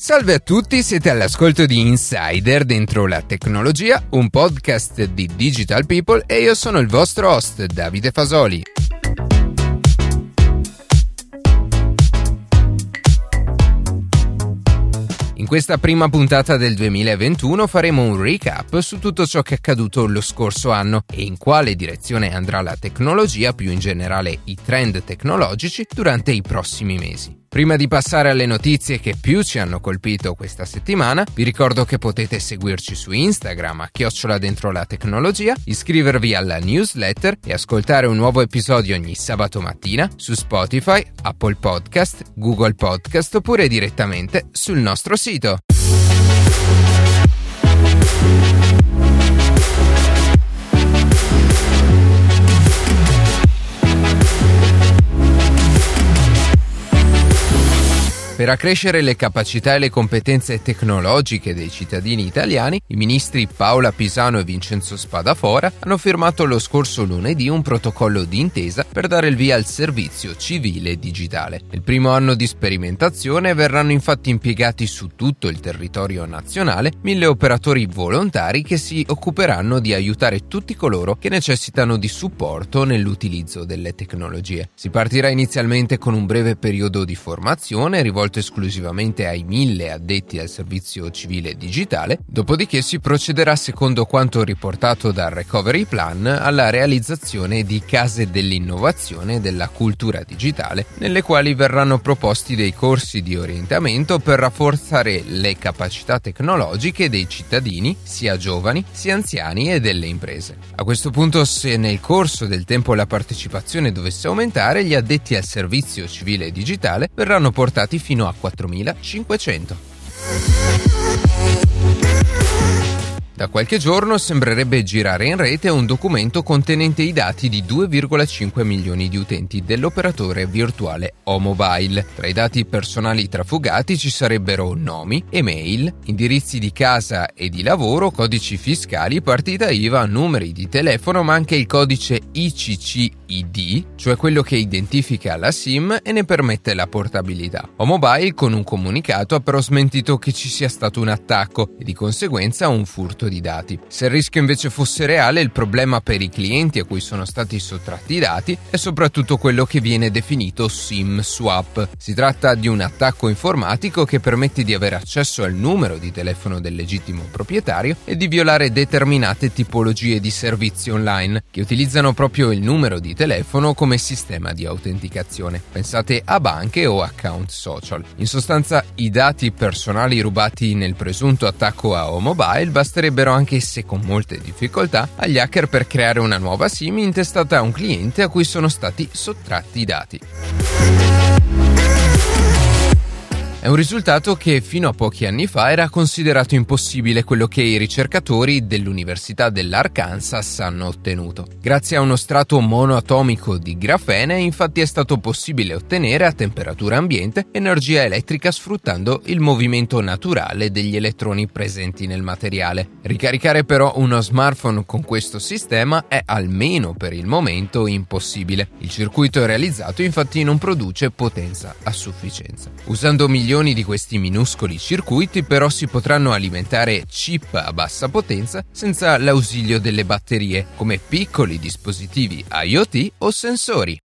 Salve a tutti, siete all'ascolto di Insider dentro la tecnologia, un podcast di Digital People e io sono il vostro host Davide Fasoli. In questa prima puntata del 2021 faremo un recap su tutto ciò che è accaduto lo scorso anno e in quale direzione andrà la tecnologia, più in generale i trend tecnologici, durante i prossimi mesi. Prima di passare alle notizie che più ci hanno colpito questa settimana, vi ricordo che potete seguirci su Instagram a chiocciola dentro la tecnologia, iscrivervi alla newsletter e ascoltare un nuovo episodio ogni sabato mattina su Spotify, Apple Podcast, Google Podcast oppure direttamente sul nostro sito. Per accrescere le capacità e le competenze tecnologiche dei cittadini italiani, i ministri Paola Pisano e Vincenzo Spadafora hanno firmato lo scorso lunedì un protocollo d'intesa per dare il via al servizio civile digitale. Nel primo anno di sperimentazione verranno infatti impiegati su tutto il territorio nazionale mille operatori volontari che si occuperanno di aiutare tutti coloro che necessitano di supporto nell'utilizzo delle tecnologie. Si partirà inizialmente con un breve periodo di formazione rivolto rivolto esclusivamente ai mille addetti al servizio civile digitale, dopodiché si procederà secondo quanto riportato dal Recovery Plan alla realizzazione di case dell'innovazione e della cultura digitale, nelle quali verranno proposti dei corsi di orientamento per rafforzare le capacità tecnologiche dei cittadini, sia giovani sia anziani e delle imprese. A questo punto, se nel corso del tempo la partecipazione dovesse aumentare, gli addetti al servizio civile digitale verranno portati fino a 4500. Da qualche giorno sembrerebbe girare in rete un documento contenente i dati di 2,5 milioni di utenti dell'operatore virtuale O-Mobile. Tra i dati personali trafugati ci sarebbero nomi, email, indirizzi di casa e di lavoro, codici fiscali, partita IVA, numeri di telefono, ma anche il codice ICCID, cioè quello che identifica la SIM e ne permette la portabilità. O-Mobile con un comunicato ha però smentito che ci sia stato un attacco e di conseguenza un furto di dati. Se il rischio invece fosse reale, il problema per i clienti a cui sono stati sottratti i dati è soprattutto quello che viene definito SIM swap. Si tratta di un attacco informatico che permette di avere accesso al numero di telefono del legittimo proprietario e di violare determinate tipologie di servizi online che utilizzano proprio il numero di telefono come sistema di autenticazione. Pensate a banche o account social. In sostanza, i dati personali rubati nel presunto attacco a O-Mobile basterebbe servirebbero anche se con molte difficoltà agli hacker per creare una nuova SIM intestata a un cliente a cui sono stati sottratti i dati. È un risultato che fino a pochi anni fa era considerato impossibile quello che i ricercatori dell'Università dell'Arkansas hanno ottenuto. Grazie a uno strato monoatomico di grafene infatti è stato possibile ottenere a temperatura ambiente energia elettrica sfruttando il movimento naturale degli elettroni presenti nel materiale. Ricaricare però uno smartphone con questo sistema è almeno per il momento impossibile. Il circuito realizzato infatti non produce potenza a sufficienza. Usando migliori milioni di questi minuscoli circuiti però si potranno alimentare chip a bassa potenza senza l'ausilio delle batterie, come piccoli dispositivi IoT o sensori.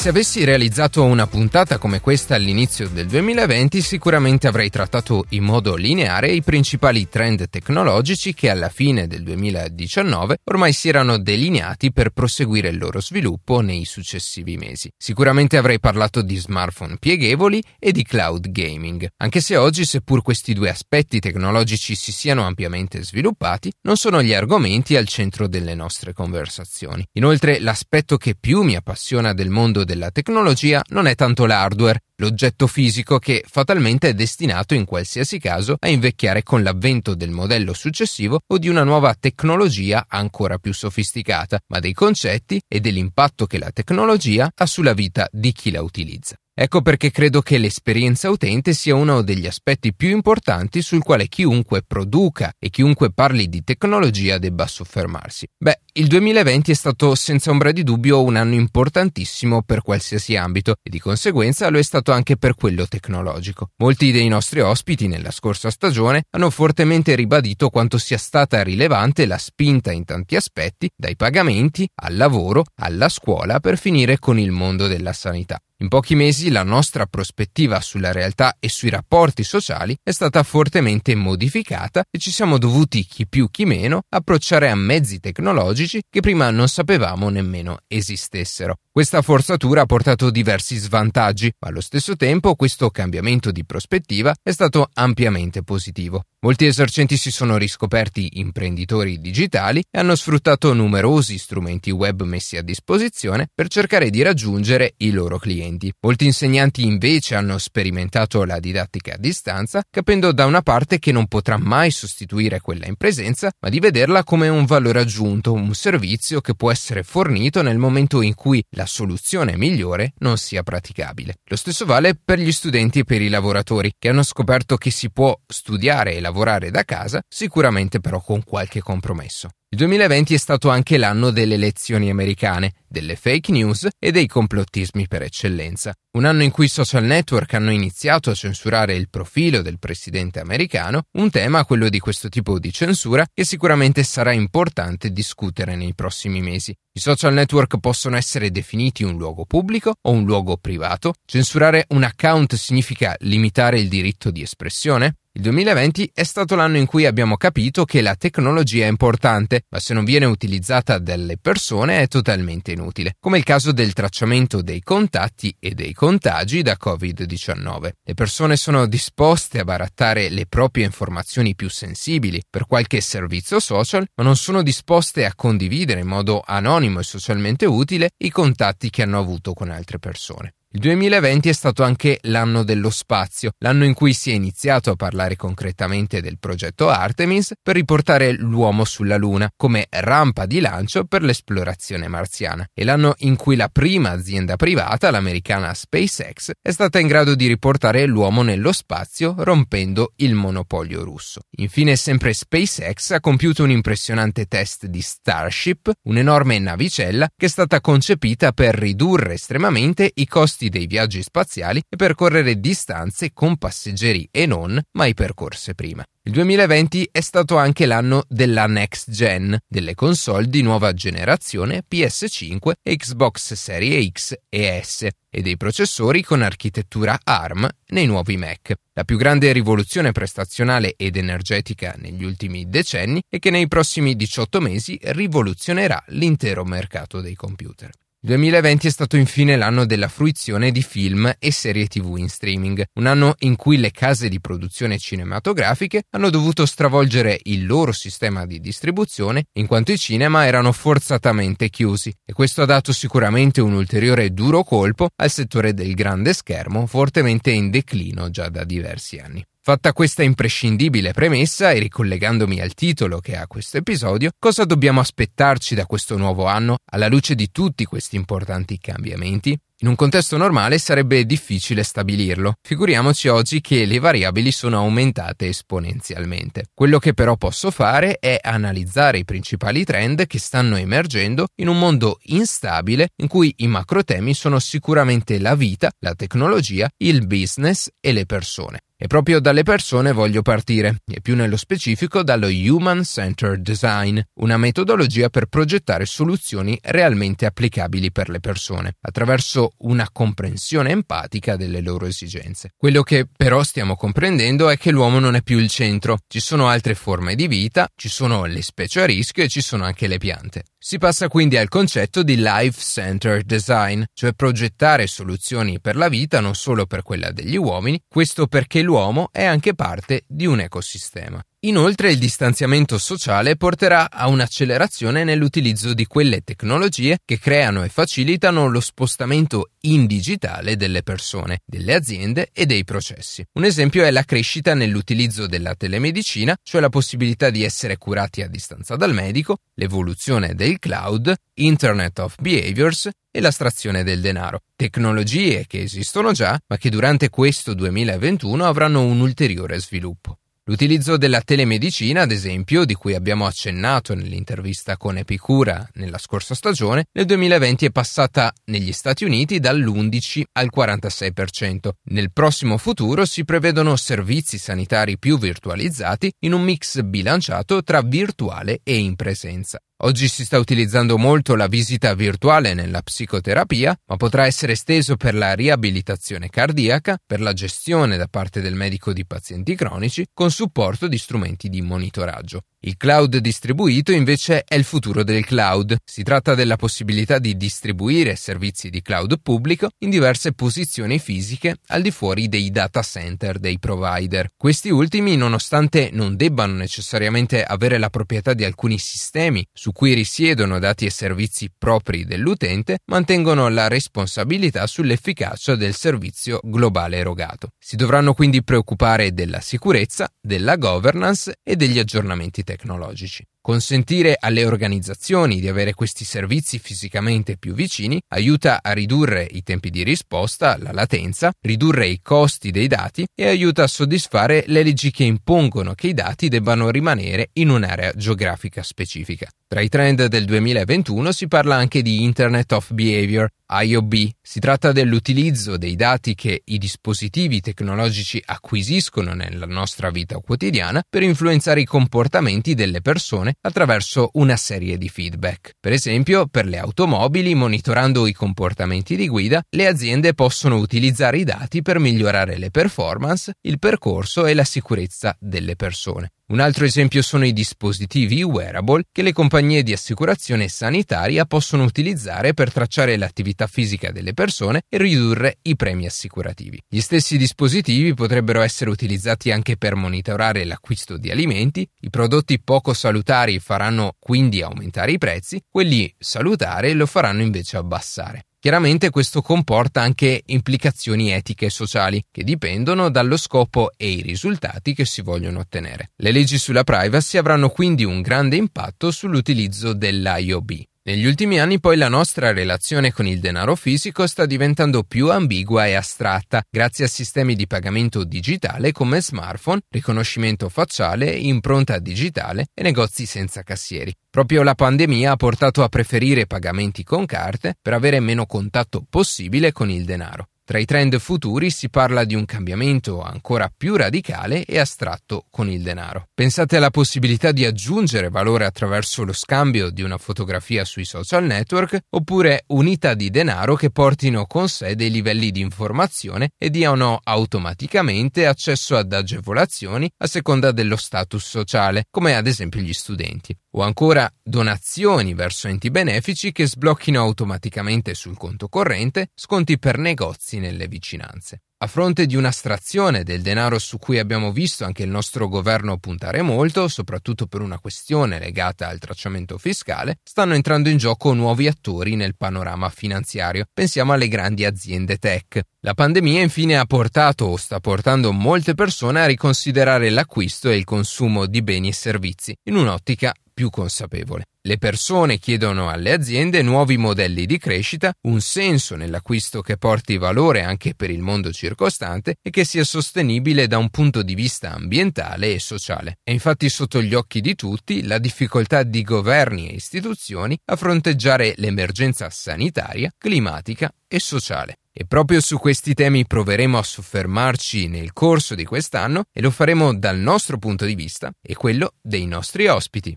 Se avessi realizzato una puntata come questa all'inizio del 2020 sicuramente avrei trattato in modo lineare i principali trend tecnologici che alla fine del 2019 ormai si erano delineati per proseguire il loro sviluppo nei successivi mesi. Sicuramente avrei parlato di smartphone pieghevoli e di cloud gaming, anche se oggi seppur questi due aspetti tecnologici si siano ampiamente sviluppati, non sono gli argomenti al centro delle nostre conversazioni. Inoltre l'aspetto che più mi appassiona del mondo della tecnologia non è tanto l'hardware, l'oggetto fisico che fatalmente è destinato in qualsiasi caso a invecchiare con l'avvento del modello successivo o di una nuova tecnologia ancora più sofisticata, ma dei concetti e dell'impatto che la tecnologia ha sulla vita di chi la utilizza. Ecco perché credo che l'esperienza utente sia uno degli aspetti più importanti sul quale chiunque produca e chiunque parli di tecnologia debba soffermarsi. Beh, il 2020 è stato senza ombra di dubbio un anno importantissimo per qualsiasi ambito e di conseguenza lo è stato anche per quello tecnologico. Molti dei nostri ospiti nella scorsa stagione hanno fortemente ribadito quanto sia stata rilevante la spinta in tanti aspetti, dai pagamenti al lavoro alla scuola per finire con il mondo della sanità. In pochi mesi la nostra prospettiva sulla realtà e sui rapporti sociali è stata fortemente modificata e ci siamo dovuti, chi più chi meno, approcciare a mezzi tecnologici che prima non sapevamo nemmeno esistessero. Questa forzatura ha portato diversi svantaggi, ma allo stesso tempo questo cambiamento di prospettiva è stato ampiamente positivo. Molti esercenti si sono riscoperti imprenditori digitali e hanno sfruttato numerosi strumenti web messi a disposizione per cercare di raggiungere i loro clienti. Molti insegnanti invece hanno sperimentato la didattica a distanza, capendo da una parte che non potrà mai sostituire quella in presenza, ma di vederla come un valore aggiunto, un servizio che può essere fornito nel momento in cui la soluzione migliore non sia praticabile. Lo stesso vale per gli studenti e per i lavoratori, che hanno scoperto che si può studiare e lavorare da casa, sicuramente però con qualche compromesso. Il 2020 è stato anche l'anno delle elezioni americane, delle fake news e dei complottismi per eccellenza. Un anno in cui i social network hanno iniziato a censurare il profilo del presidente americano, un tema, quello di questo tipo di censura, che sicuramente sarà importante discutere nei prossimi mesi. I social network possono essere definiti un luogo pubblico o un luogo privato? Censurare un account significa limitare il diritto di espressione? Il 2020 è stato l'anno in cui abbiamo capito che la tecnologia è importante, ma se non viene utilizzata dalle persone è totalmente inutile, come il caso del tracciamento dei contatti e dei contagi da Covid-19. Le persone sono disposte a barattare le proprie informazioni più sensibili per qualche servizio social, ma non sono disposte a condividere in modo anonimo e socialmente utile i contatti che hanno avuto con altre persone. Il 2020 è stato anche l'anno dello spazio, l'anno in cui si è iniziato a parlare concretamente del progetto Artemis per riportare l'uomo sulla Luna come rampa di lancio per l'esplorazione marziana e l'anno in cui la prima azienda privata, l'americana SpaceX, è stata in grado di riportare l'uomo nello spazio rompendo il monopolio russo. Infine sempre SpaceX ha compiuto un impressionante test di Starship, un'enorme navicella che è stata concepita per ridurre estremamente i costi costi dei viaggi spaziali e percorrere distanze con passeggeri e non mai percorse prima. Il 2020 è stato anche l'anno della next gen, delle console di nuova generazione PS5 e Xbox Serie X e S e dei processori con architettura ARM nei nuovi Mac. La più grande rivoluzione prestazionale ed energetica negli ultimi decenni e che nei prossimi 18 mesi rivoluzionerà l'intero mercato dei computer. 2020 è stato infine l'anno della fruizione di film e serie tv in streaming, un anno in cui le case di produzione cinematografiche hanno dovuto stravolgere il loro sistema di distribuzione in quanto i cinema erano forzatamente chiusi e questo ha dato sicuramente un ulteriore duro colpo al settore del grande schermo fortemente in declino già da diversi anni. Fatta questa imprescindibile premessa e ricollegandomi al titolo che ha questo episodio, cosa dobbiamo aspettarci da questo nuovo anno alla luce di tutti questi importanti cambiamenti? In un contesto normale sarebbe difficile stabilirlo, figuriamoci oggi che le variabili sono aumentate esponenzialmente. Quello che però posso fare è analizzare i principali trend che stanno emergendo in un mondo instabile in cui i macro temi sono sicuramente la vita, la tecnologia, il business e le persone. E proprio dalle persone voglio partire, e più nello specifico dallo Human Centered Design, una metodologia per progettare soluzioni realmente applicabili per le persone, attraverso una comprensione empatica delle loro esigenze. Quello che però stiamo comprendendo è che l'uomo non è più il centro, ci sono altre forme di vita, ci sono le specie a rischio e ci sono anche le piante. Si passa quindi al concetto di life-centered design, cioè progettare soluzioni per la vita non solo per quella degli uomini, questo perché l'uomo è anche parte di un ecosistema. Inoltre il distanziamento sociale porterà a un'accelerazione nell'utilizzo di quelle tecnologie che creano e facilitano lo spostamento in digitale delle persone, delle aziende e dei processi. Un esempio è la crescita nell'utilizzo della telemedicina, cioè la possibilità di essere curati a distanza dal medico, l'evoluzione del cloud, Internet of Behaviors e l'astrazione del denaro. Tecnologie che esistono già, ma che durante questo 2021 avranno un ulteriore sviluppo. L'utilizzo della telemedicina, ad esempio, di cui abbiamo accennato nell'intervista con Epicura nella scorsa stagione, nel 2020 è passata negli Stati Uniti dall'11 al 46%. Nel prossimo futuro si prevedono servizi sanitari più virtualizzati in un mix bilanciato tra virtuale e in presenza. Oggi si sta utilizzando molto la visita virtuale nella psicoterapia, ma potrà essere esteso per la riabilitazione cardiaca, per la gestione da parte del medico di pazienti cronici, con supporto di strumenti di monitoraggio. Il cloud distribuito invece è il futuro del cloud. Si tratta della possibilità di distribuire servizi di cloud pubblico in diverse posizioni fisiche al di fuori dei data center dei provider. Questi ultimi, nonostante non debbano necessariamente avere la proprietà di alcuni sistemi su cui risiedono dati e servizi propri dell'utente, mantengono la responsabilità sull'efficacia del servizio globale erogato. Si dovranno quindi preoccupare della sicurezza, della governance e degli aggiornamenti tecnologici. Consentire alle organizzazioni di avere questi servizi fisicamente più vicini aiuta a ridurre i tempi di risposta, la latenza, ridurre i costi dei dati e aiuta a soddisfare le leggi che impongono che i dati debbano rimanere in un'area geografica specifica. Tra i trend del 2021 si parla anche di Internet of Behavior, IOB. Si tratta dell'utilizzo dei dati che i dispositivi tecnologici acquisiscono nella nostra vita quotidiana per influenzare i comportamenti delle persone attraverso una serie di feedback. Per esempio, per le automobili, monitorando i comportamenti di guida, le aziende possono utilizzare i dati per migliorare le performance, il percorso e la sicurezza delle persone. Un altro esempio sono i dispositivi wearable che le compagnie di assicurazione sanitaria possono utilizzare per tracciare l'attività fisica delle persone e ridurre i premi assicurativi. Gli stessi dispositivi potrebbero essere utilizzati anche per monitorare l'acquisto di alimenti, i prodotti poco salutari faranno quindi aumentare i prezzi, quelli salutari lo faranno invece abbassare. Chiaramente questo comporta anche implicazioni etiche e sociali che dipendono dallo scopo e i risultati che si vogliono ottenere. Le leggi sulla privacy avranno quindi un grande impatto sull'utilizzo dell'IOB. Negli ultimi anni poi la nostra relazione con il denaro fisico sta diventando più ambigua e astratta grazie a sistemi di pagamento digitale come smartphone, riconoscimento facciale, impronta digitale e negozi senza cassieri. Proprio la pandemia ha portato a preferire pagamenti con carte per avere meno contatto possibile con il denaro. Tra i trend futuri si parla di un cambiamento ancora più radicale e astratto con il denaro. Pensate alla possibilità di aggiungere valore attraverso lo scambio di una fotografia sui social network oppure unità di denaro che portino con sé dei livelli di informazione e diano automaticamente accesso ad agevolazioni a seconda dello status sociale, come ad esempio gli studenti o ancora donazioni verso enti benefici che sblocchino automaticamente sul conto corrente sconti per negozi nelle vicinanze. A fronte di un'astrazione del denaro su cui abbiamo visto anche il nostro governo puntare molto, soprattutto per una questione legata al tracciamento fiscale, stanno entrando in gioco nuovi attori nel panorama finanziario. Pensiamo alle grandi aziende tech. La pandemia infine ha portato o sta portando molte persone a riconsiderare l'acquisto e il consumo di beni e servizi in un'ottica più consapevole. Le persone chiedono alle aziende nuovi modelli di crescita, un senso nell'acquisto che porti valore anche per il mondo circostante e che sia sostenibile da un punto di vista ambientale e sociale. È infatti sotto gli occhi di tutti la difficoltà di governi e istituzioni a fronteggiare l'emergenza sanitaria, climatica e sociale. E proprio su questi temi proveremo a soffermarci nel corso di quest'anno e lo faremo dal nostro punto di vista e quello dei nostri ospiti.